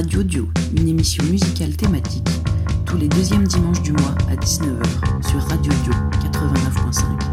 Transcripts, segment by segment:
Radio Dio, une émission musicale thématique, tous les deuxièmes dimanches du mois à 19h sur Radio Dio 89.5.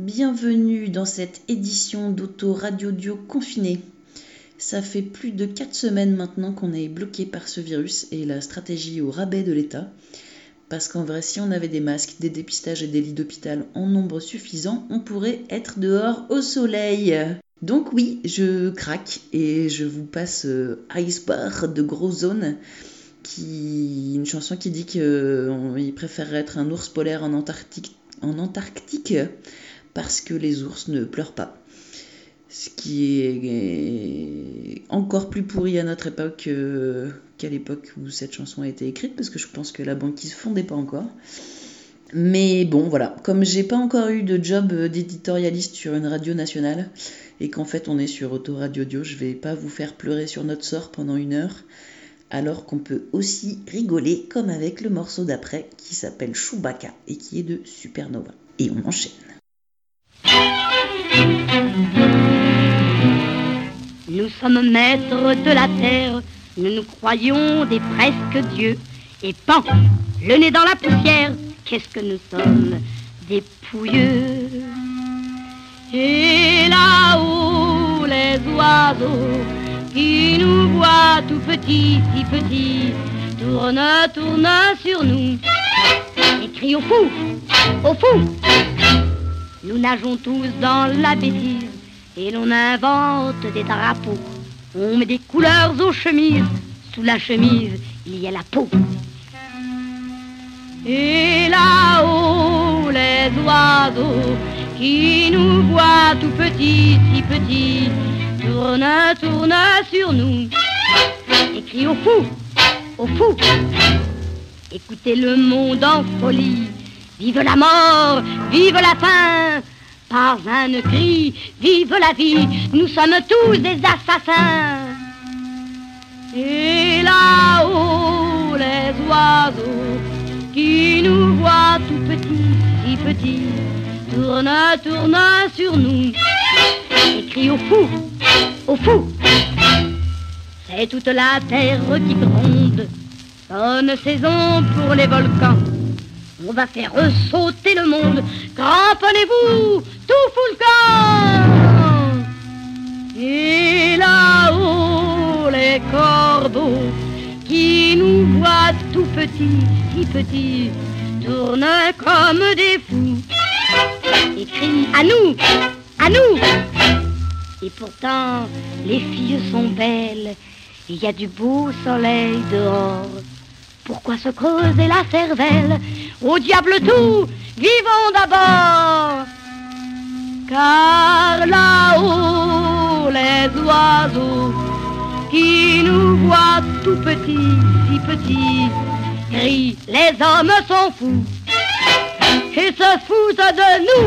Bienvenue dans cette édition d'Auto Radio Dio confiné. Ça fait plus de 4 semaines maintenant qu'on est bloqué par ce virus et la stratégie au rabais de l'État. Parce qu'en vrai, si on avait des masques, des dépistages et des lits d'hôpital en nombre suffisant, on pourrait être dehors au soleil. Donc oui, je craque et je vous passe euh, Icebar de Gros Zone, qui une chanson qui dit qu'il préférerait être un ours polaire en Antarctique parce que les ours ne pleurent pas. Ce qui est encore plus pourri à notre époque euh, qu'à l'époque où cette chanson a été écrite, parce que je pense que la banquise fondait pas encore. Mais bon, voilà, comme j'ai pas encore eu de job euh, d'éditorialiste sur une radio nationale, et qu'en fait on est sur Autoradio Dio, je vais pas vous faire pleurer sur notre sort pendant une heure, alors qu'on peut aussi rigoler comme avec le morceau d'après qui s'appelle Chewbacca et qui est de Supernova. Et on enchaîne. Nous sommes maîtres de la terre, nous nous croyons des presque dieux. Et pan, le nez dans la poussière, qu'est-ce que nous sommes des pouilleux. Et là-haut, les oiseaux qui nous voient tout petits, si petits, tournent, tournent sur nous et crient au fou, au fou. Nous nageons tous dans la bêtise et l'on invente des drapeaux. On met des couleurs aux chemises, sous la chemise il y a la peau. Et là-haut, les oiseaux qui nous voient tout petits, si petits, tournent, tournent sur nous et crient au fou, au fou. Écoutez le monde en folie, vive la mort, vive la faim. Par un cri, vive la vie, nous sommes tous des assassins. Et là-haut, les oiseaux qui nous voient tout petits, si petits, tournent, tournent sur nous et crient au fou, au fou. C'est toute la terre qui gronde, bonne saison pour les volcans. On va faire sauter le monde, cramponnez-vous, tout fout le camp. Et là-haut, les corbeaux qui nous voient tout petits, si petits, tournent comme des fous et crient à nous, à nous. Et pourtant, les filles sont belles, il y a du beau soleil dehors. Pourquoi se creuser la cervelle Au diable tout, vivons d'abord. Car là-haut, les oiseaux qui nous voient tout petits, si petits, crient les hommes sont fous et se foutent de nous.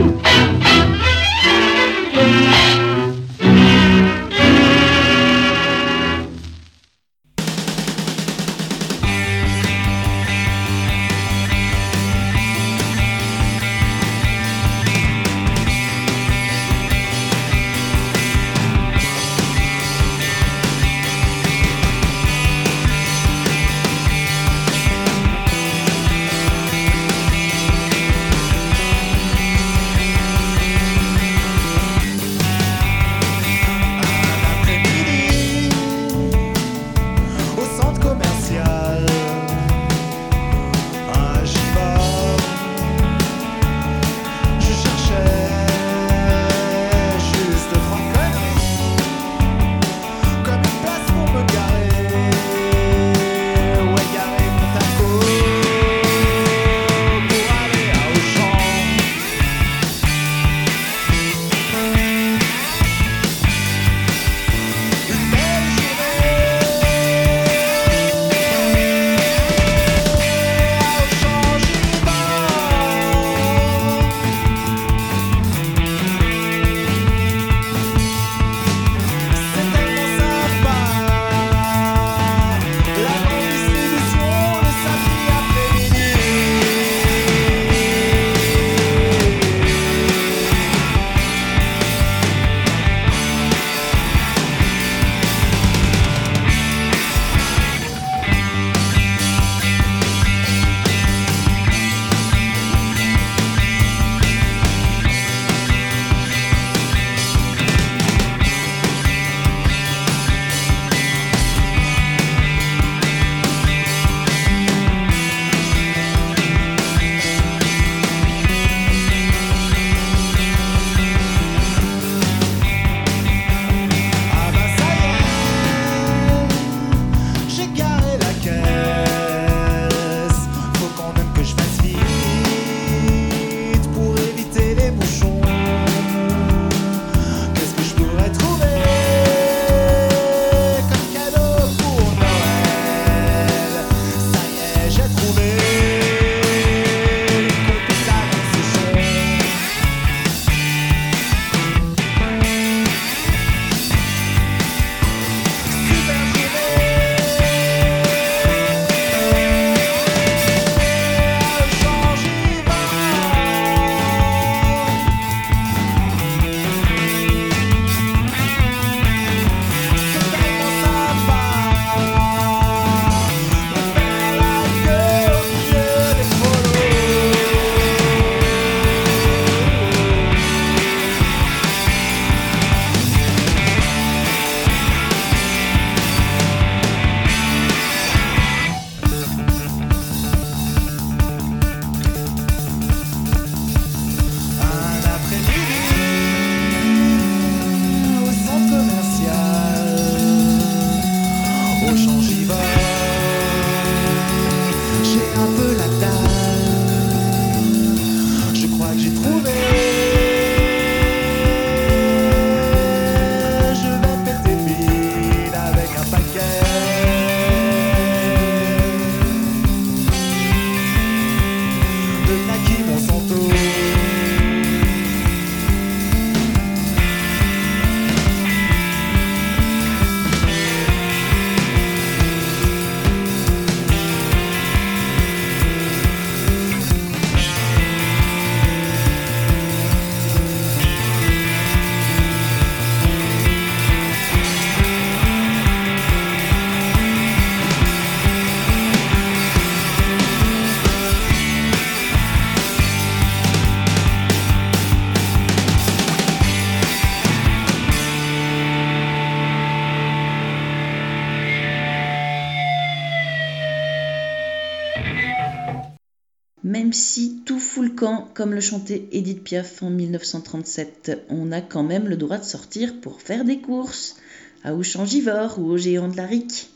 Même si tout fout camp, comme le chantait Edith Piaf en 1937, on a quand même le droit de sortir pour faire des courses, à Auchan-Givor ou au Géant de la Rique.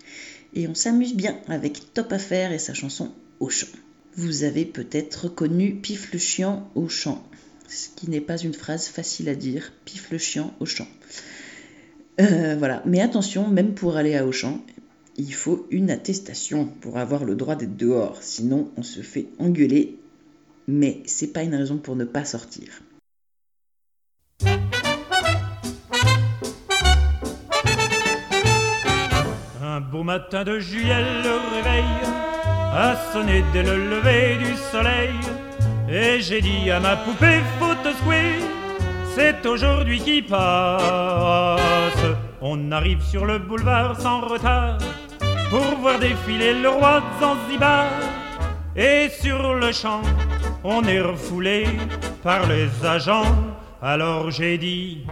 Et on s'amuse bien avec Top Affaire et sa chanson Auchan. Vous avez peut-être reconnu Pif le chien au champ, ce qui n'est pas une phrase facile à dire, Pif le chien au champ. Euh, voilà, mais attention, même pour aller à Auchan, il faut une attestation pour avoir le droit d'être dehors, sinon on se fait engueuler. Mais c'est pas une raison pour ne pas sortir. Un beau matin de juillet, le réveil a sonné dès le lever du soleil. Et j'ai dit à ma poupée, faut te secouer, c'est aujourd'hui qui passe. On arrive sur le boulevard sans retard pour voir défiler le roi Zanzibar. Et sur le champ, on est refoulé par les agents. Alors j'ai dit,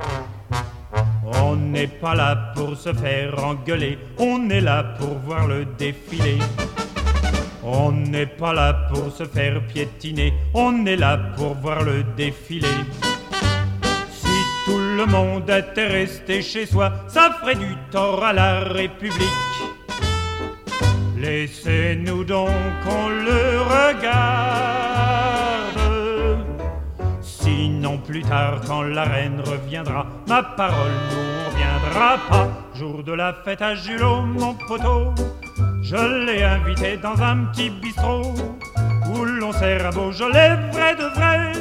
on n'est pas là pour se faire engueuler, on est là pour voir le défilé. On n'est pas là pour se faire piétiner, on est là pour voir le défilé. Si tout le monde était resté chez soi, ça ferait du tort à la République. Laissez-nous donc qu'on le regarde. Sinon plus tard quand la reine reviendra, ma parole nous on reviendra pas. Jour de la fête à Julot, mon poteau, je l'ai invité dans un petit bistrot où l'on sert à Beaujolais vrai de vrai,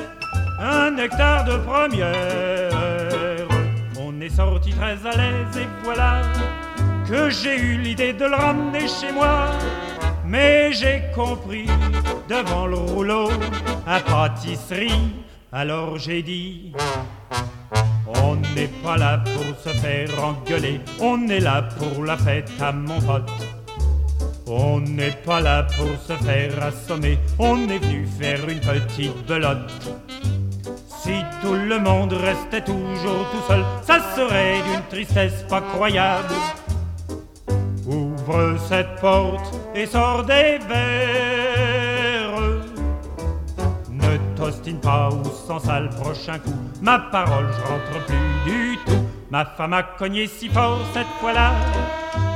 un nectar de première. On est sorti très à l'aise et voilà que j'ai eu l'idée de le ramener chez moi. Mais j'ai compris devant le rouleau à pâtisserie, alors j'ai dit on n'est pas là pour se faire engueuler, on est là pour la fête à mon pote. On n'est pas là pour se faire assommer, on est venu faire une petite belote. Si tout le monde restait toujours tout seul, ça serait d'une tristesse pas croyable. Ouvre cette porte et sors des verres. Ne t'ostine pas ou sans ça le prochain coup. Ma parole, je rentre plus du tout. Ma femme a cogné si fort cette fois-là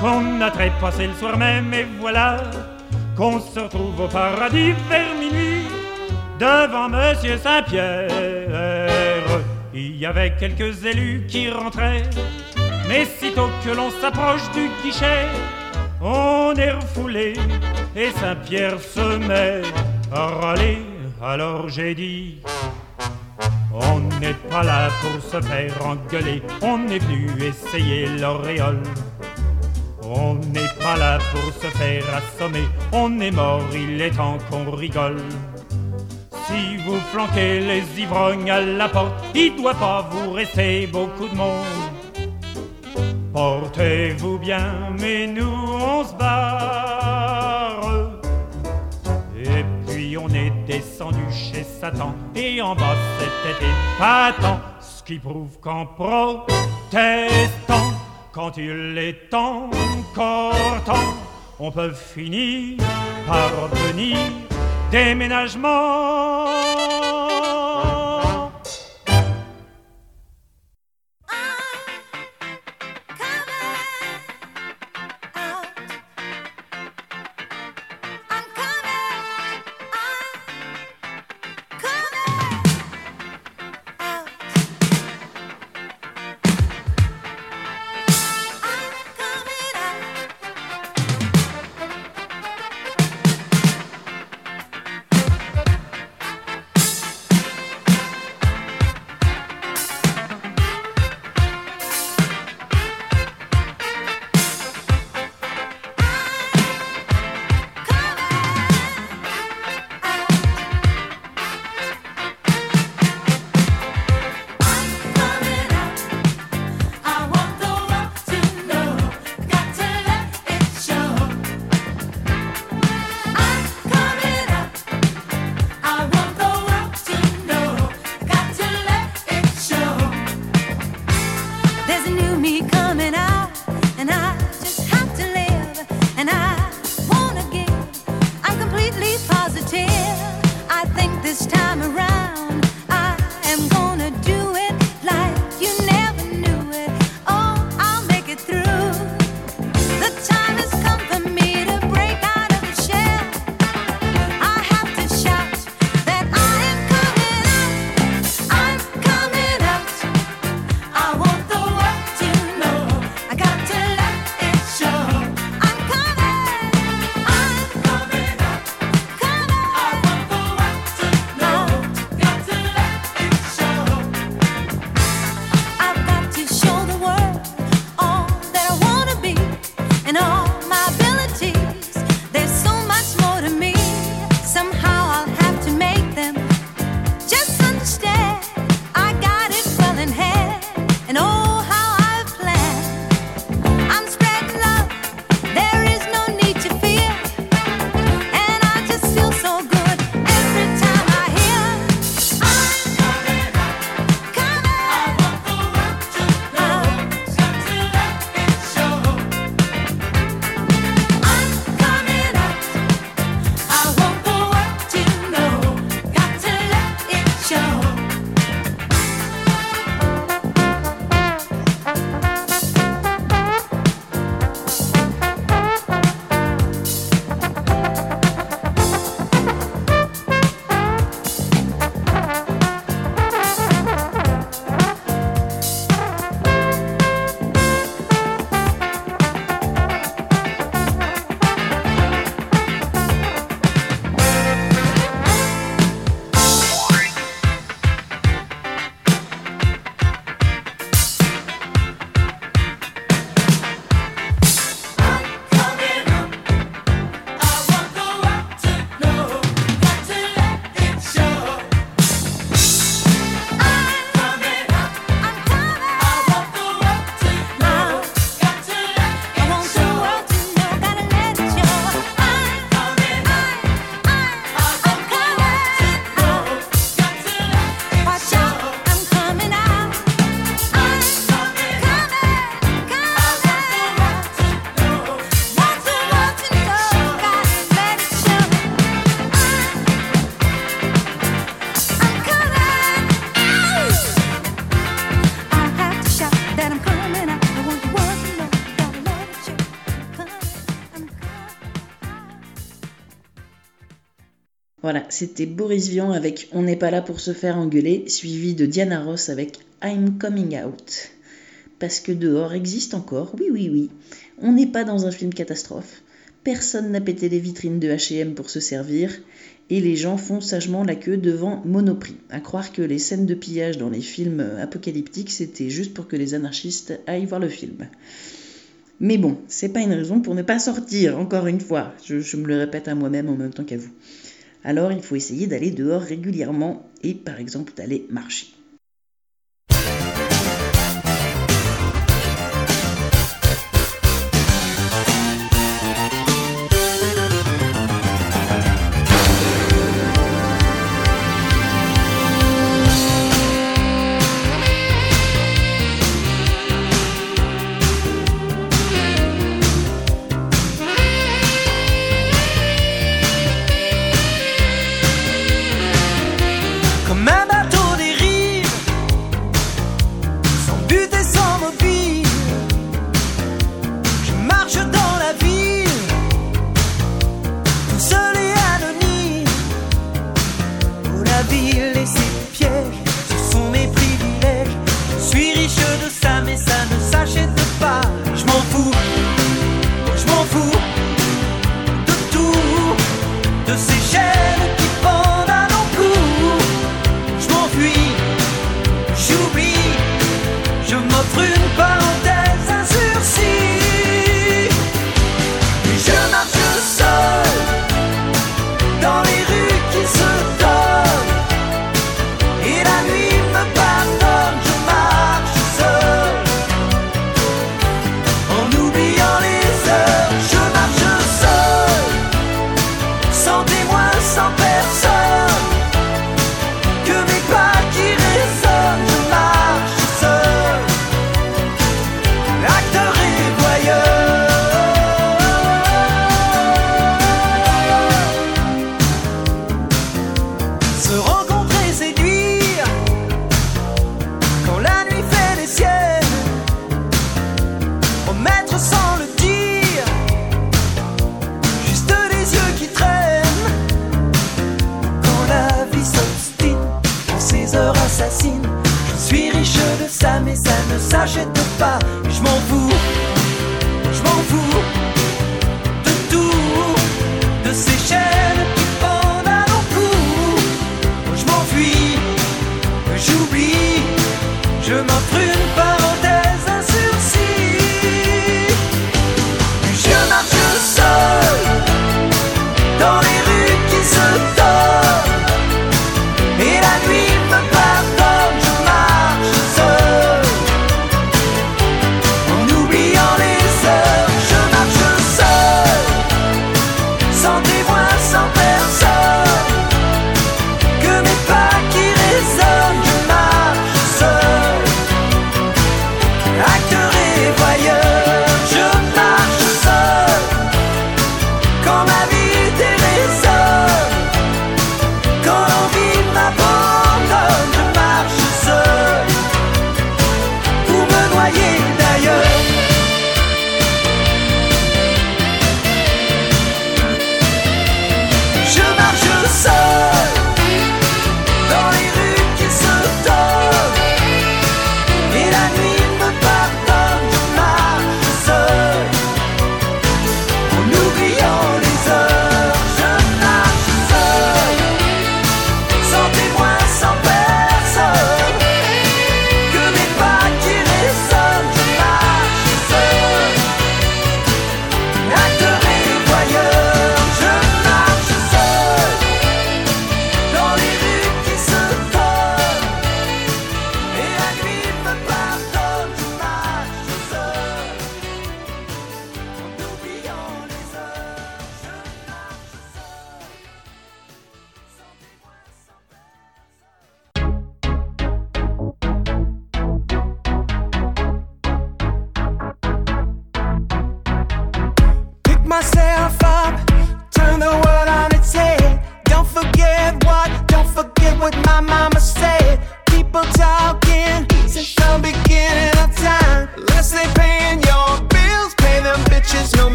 qu'on a trépassé le soir même et voilà qu'on se retrouve au paradis vers minuit devant Monsieur Saint-Pierre. Il y avait quelques élus qui rentraient, mais sitôt que l'on s'approche du guichet, on est refoulé et Saint-Pierre se met à râler. Alors j'ai dit, on n'est pas là pour se faire engueuler, on est venu essayer l'auréole. On n'est pas là pour se faire assommer, on est mort, il est temps qu'on rigole. Si vous flanquez les ivrognes à la porte, il doit pas vous rester beaucoup de monde. Portez-vous bien, mais nous on se barre. Et puis on est descendu chez Satan, et en bas c'était épatant, ce qui prouve qu'en protestant, quand il est encore temps, on peut finir par obtenir déménagement. c'était Boris Vian avec On n'est pas là pour se faire engueuler, suivi de Diana Ross avec I'm Coming Out. Parce que dehors existe encore, oui, oui, oui. On n'est pas dans un film catastrophe. Personne n'a pété les vitrines de HM pour se servir, et les gens font sagement la queue devant Monoprix. À croire que les scènes de pillage dans les films apocalyptiques, c'était juste pour que les anarchistes aillent voir le film. Mais bon, c'est pas une raison pour ne pas sortir, encore une fois. Je, je me le répète à moi-même en même temps qu'à vous alors il faut essayer d'aller dehors régulièrement et par exemple d'aller marcher.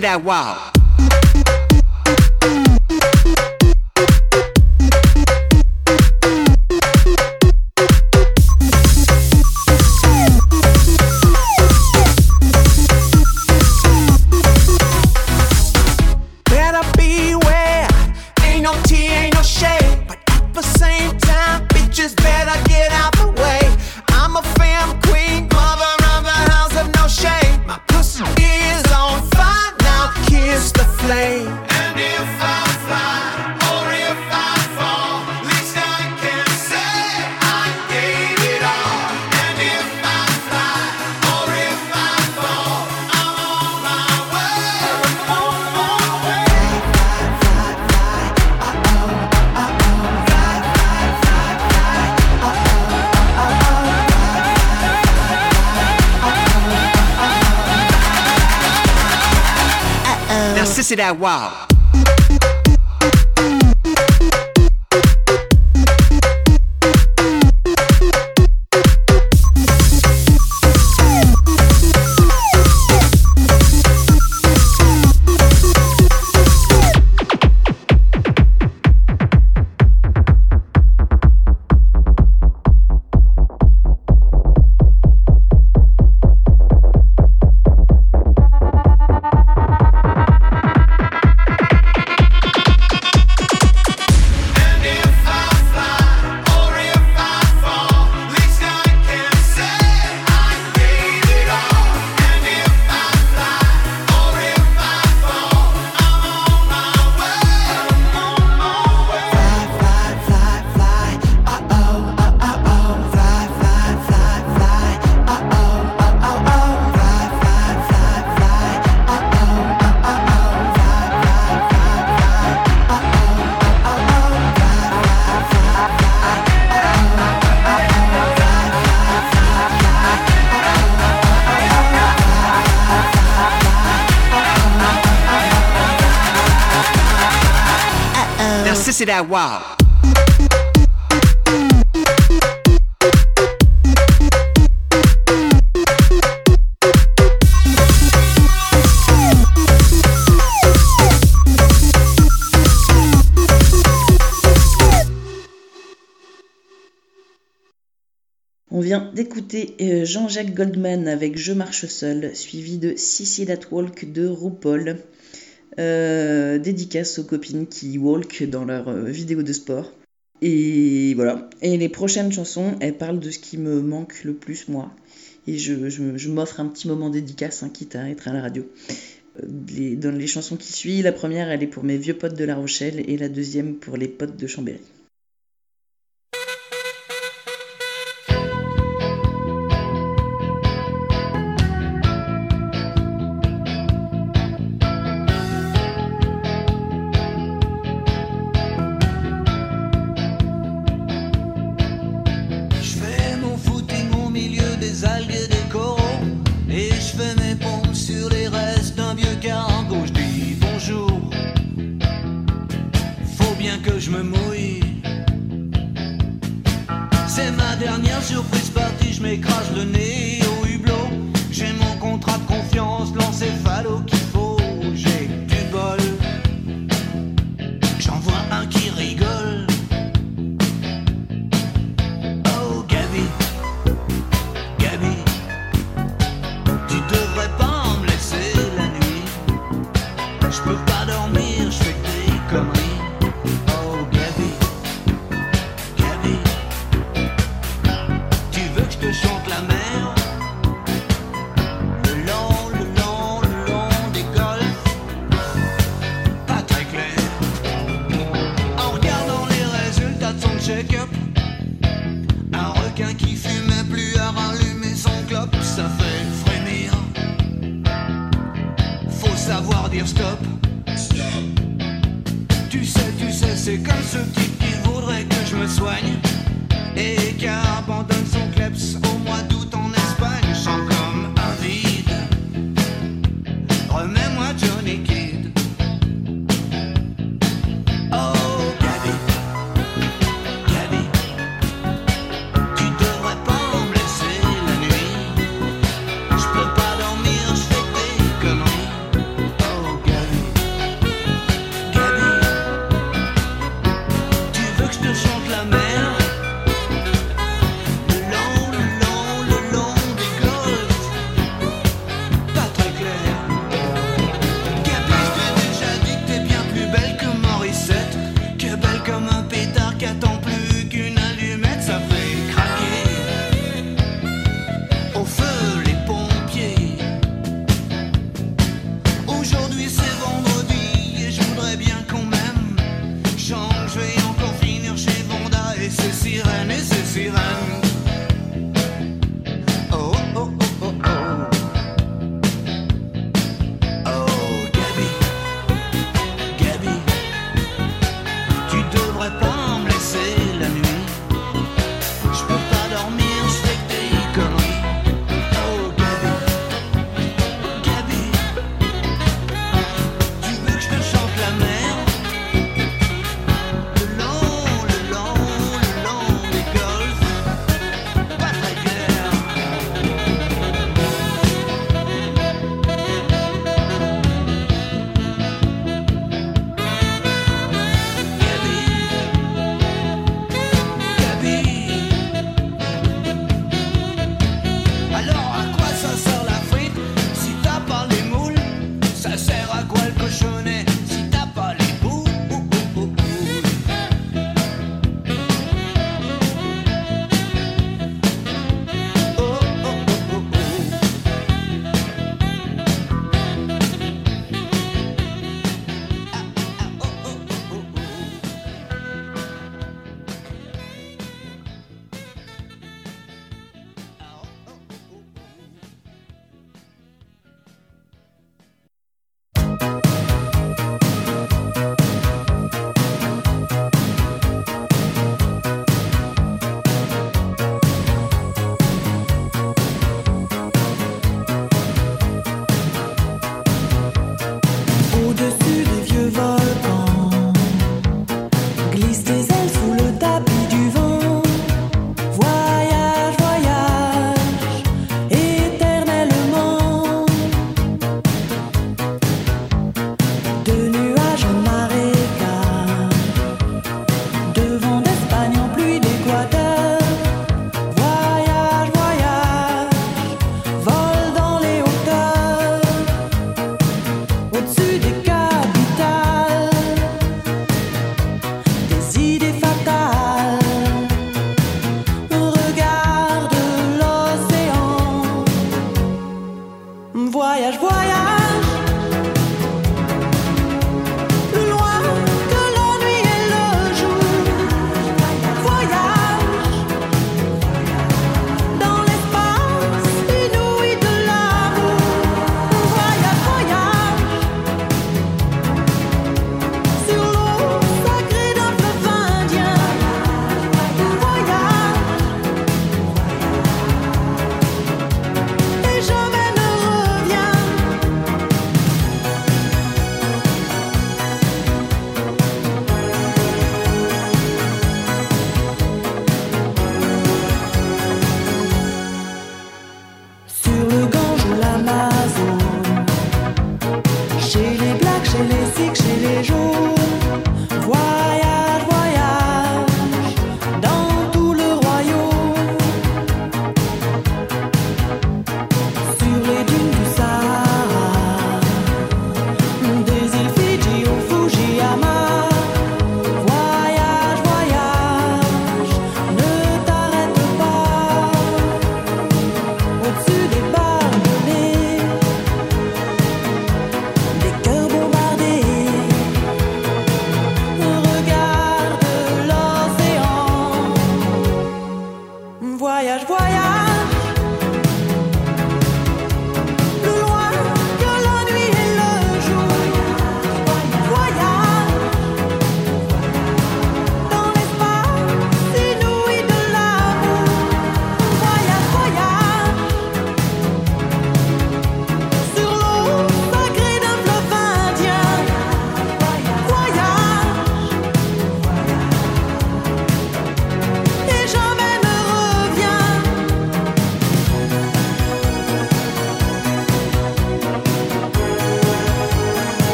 Now, sissy that wow. Now, sissy that wow. On vient d'écouter euh, Jean-Jacques Goldman avec Je marche seul, suivi de Sissy That Walk de RuPaul. Euh, dédicace aux copines qui walk dans leurs euh, vidéos de sport. Et voilà. Et les prochaines chansons, elles parlent de ce qui me manque le plus, moi. Et je, m'offre un petit moment dédicace, hein, quitte à être à la radio. Euh, les, dans les chansons qui suivent, la première, elle est pour mes vieux potes de La Rochelle et la deuxième pour les potes de Chambéry.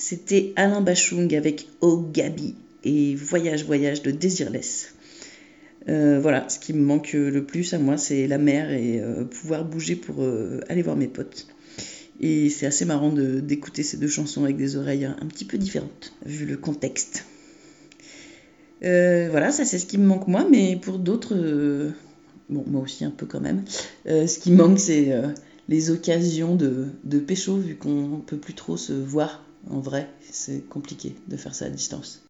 C'était Alain Bachung avec Oh Gabi et Voyage Voyage de Désirless. Euh, voilà, ce qui me manque le plus à moi, c'est la mer et euh, pouvoir bouger pour euh, aller voir mes potes. Et c'est assez marrant d'écouter ces deux chansons avec des oreilles un, petit peu différentes, vu le contexte. Euh, voilà, ça c'est ce qui me manque moi, mais pour d'autres, euh, bon, moi aussi un peu quand même, euh, ce qui me manque c'est euh, les occasions de, de pécho, vu qu'on peut plus trop se voir en vrai, c'est compliqué de faire ça à distance.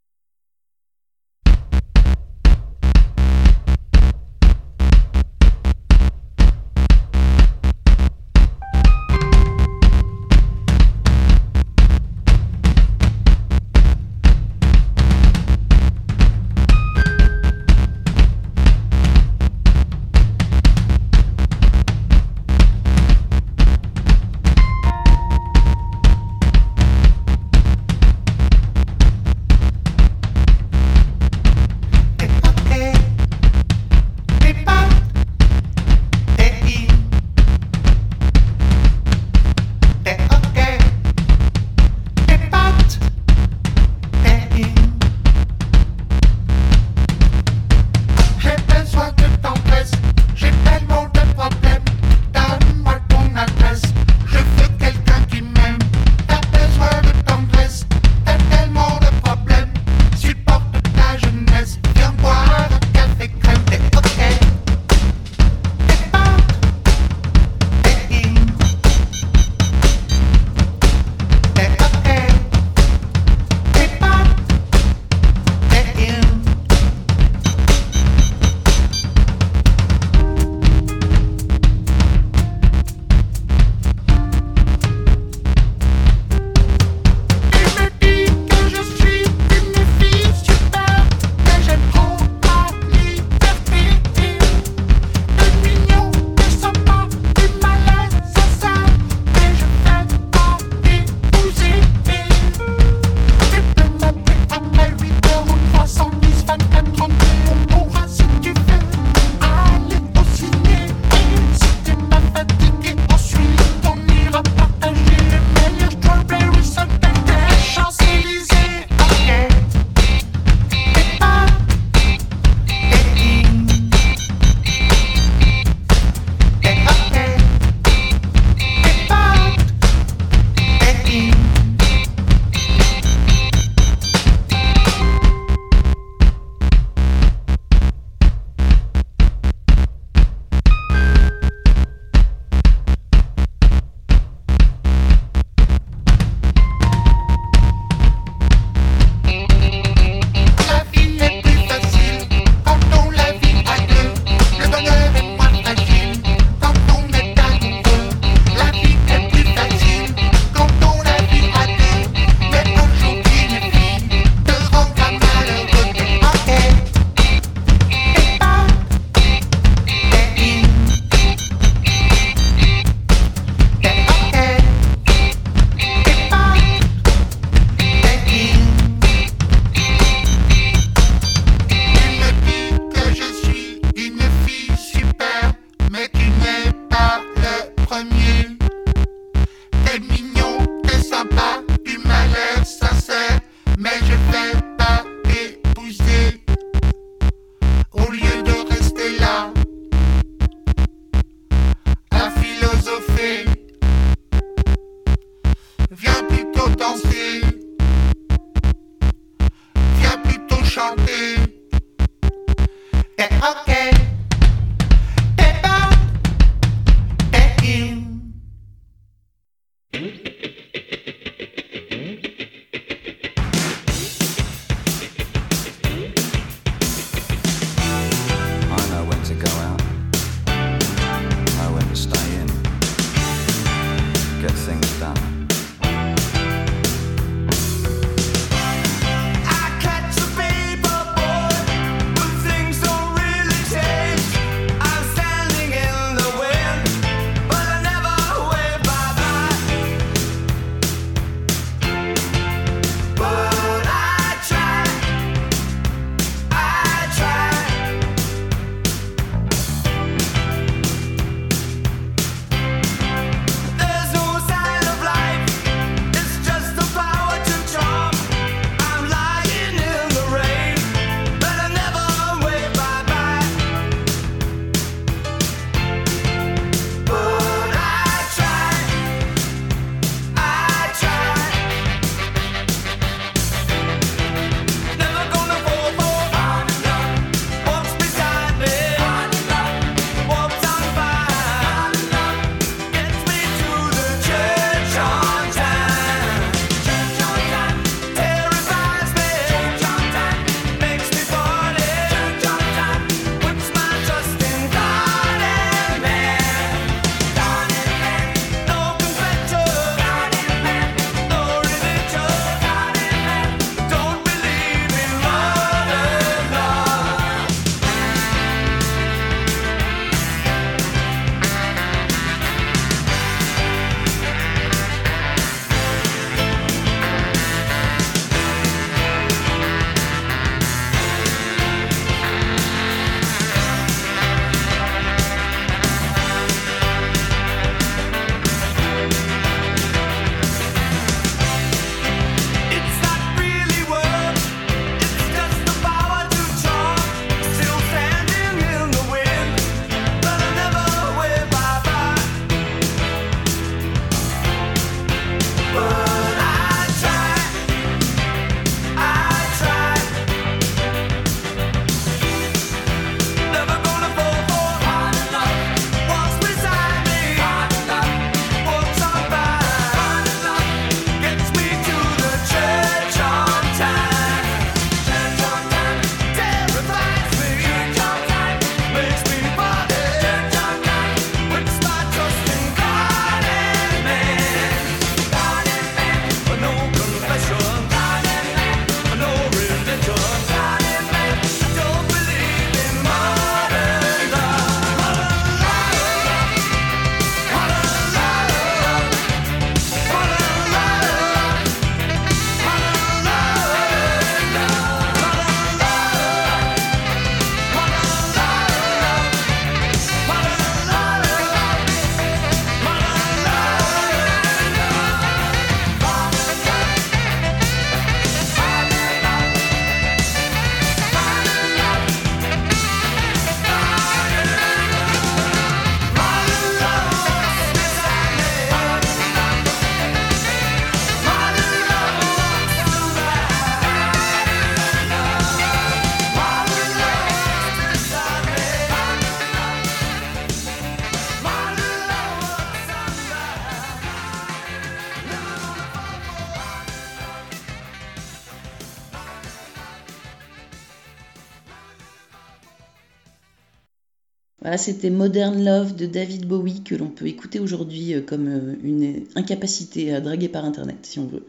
C'était Modern Love de David Bowie que l'on peut écouter aujourd'hui euh, comme euh, une incapacité à draguer par internet si on veut.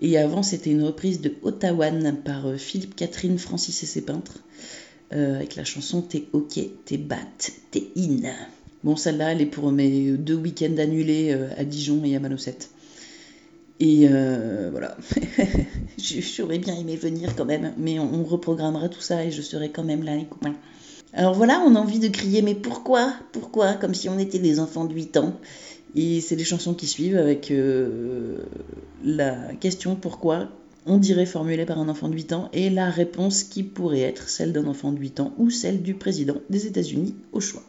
Et avant, c'était une reprise de Ottawan par euh, Philippe Catherine, Francis et ses peintres, avec la chanson T'es ok, t'es bat, t'es in. Bon, celle-là, elle est pour mes deux week-ends annulés à Dijon et à Malocette. Et voilà, j'aurais bien aimé venir quand même, mais on, on reprogrammera tout ça et je serai quand même là, les copains. Alors voilà, on a envie de crier, mais pourquoi? Pourquoi? Comme si on était des enfants de 8 ans. Et c'est les chansons qui suivent avec euh, la question pourquoi on dirait formulée par un enfant de 8 ans et la réponse qui pourrait être celle d'un enfant de 8 ans ou celle du président des États-Unis au choix.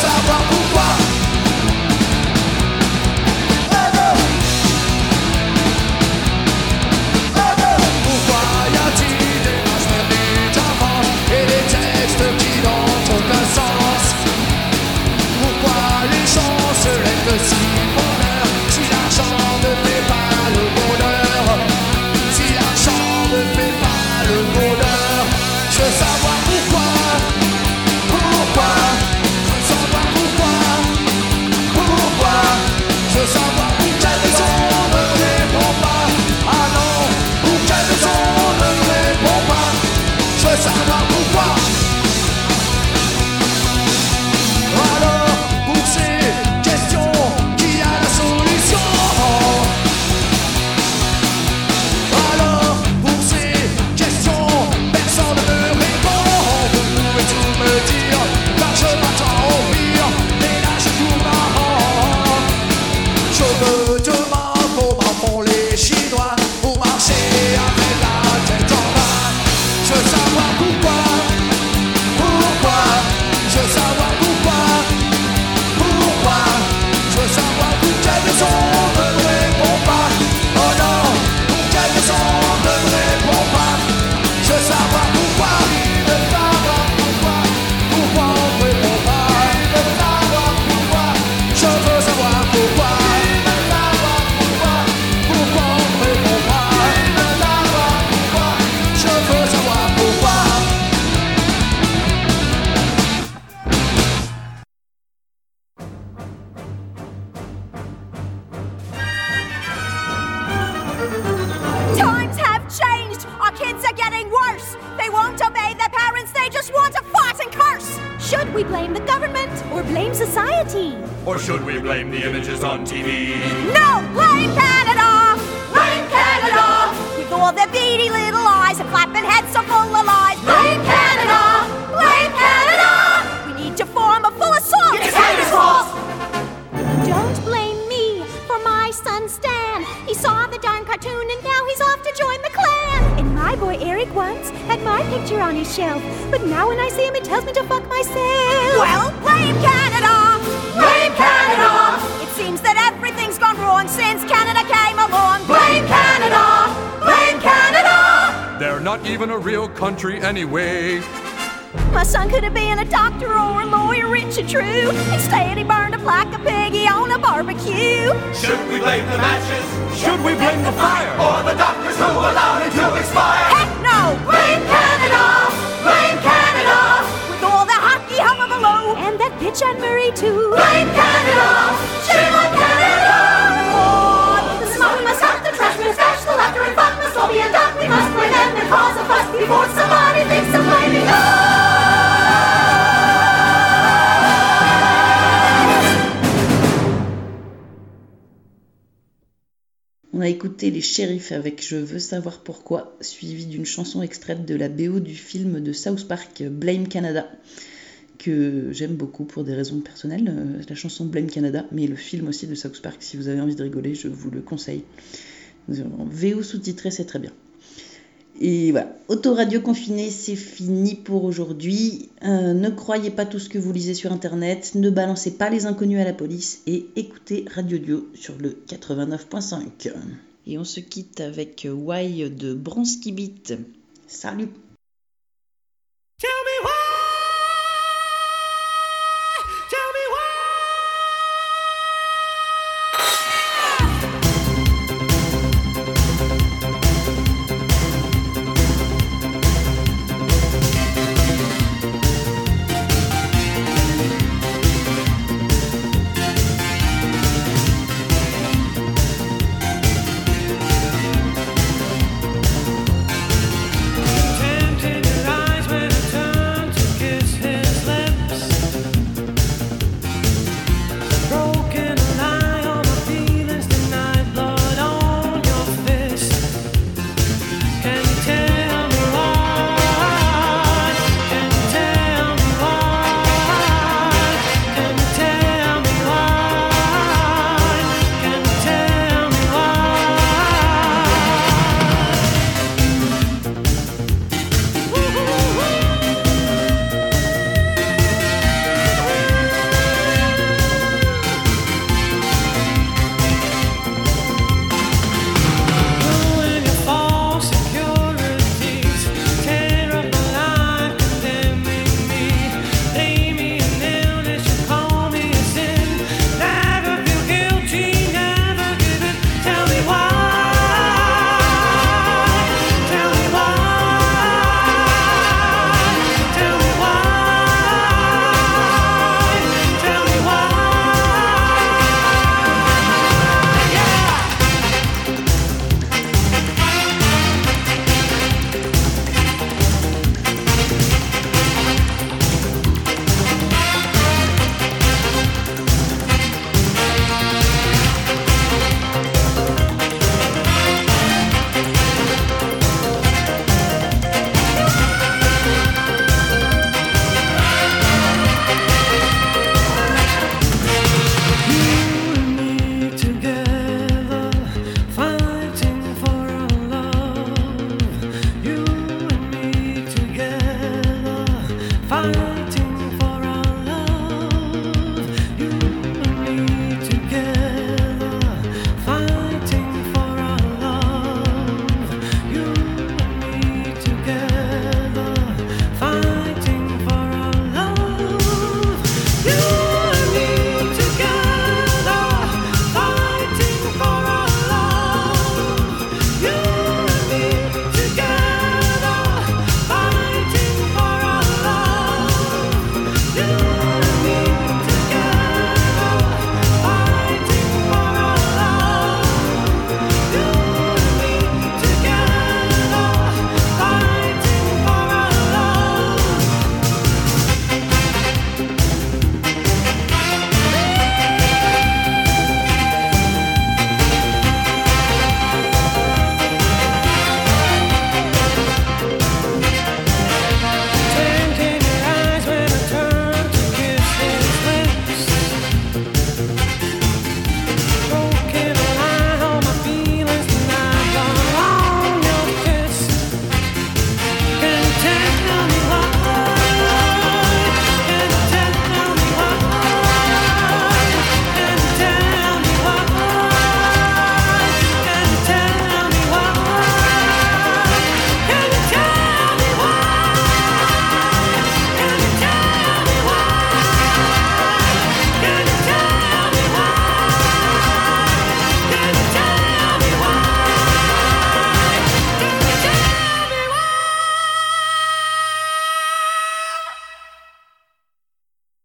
savoir pourquoi. Pourquoi y a-t-il des vaches perdues d'avant et des textes qui n'ont aucun sens? Pourquoi les gens se lèvent si My son could have been a doctor or a lawyer, rich and true. Instead, he burned up like a piggy on a barbecue. Should we blame the matches? Should we blame the fire? Or the doctors who allowed it to expire? Heck no! Blame Canada! Blame Canada! With all the hockey hum below. And that bitch Anne Murray too. Blame Canada! Shame on Canada! Oh, the smoke we must cut, the trash we must trash, the laughter and fun must all be undone. We must blame them and cause a fuss before somebody thinks Écouté les shérifs avec Je veux savoir pourquoi, suivi d'une chanson extraite de la BO du film de South Park Blame Canada, que j'aime beaucoup pour des raisons personnelles, euh, la chanson Blame Canada, mais le film aussi de South Park, si vous avez envie de rigoler, je vous le conseille. VO sous-titré, c'est très bien. Et voilà, Autoradio confiné, c'est fini pour aujourd'hui. Euh, ne croyez pas tout ce que vous lisez sur internet, ne balancez pas les inconnus à la police et écoutez Radio Dio sur le 89.5. Et on se quitte avec Why de Bronski Beat. Salut Tell me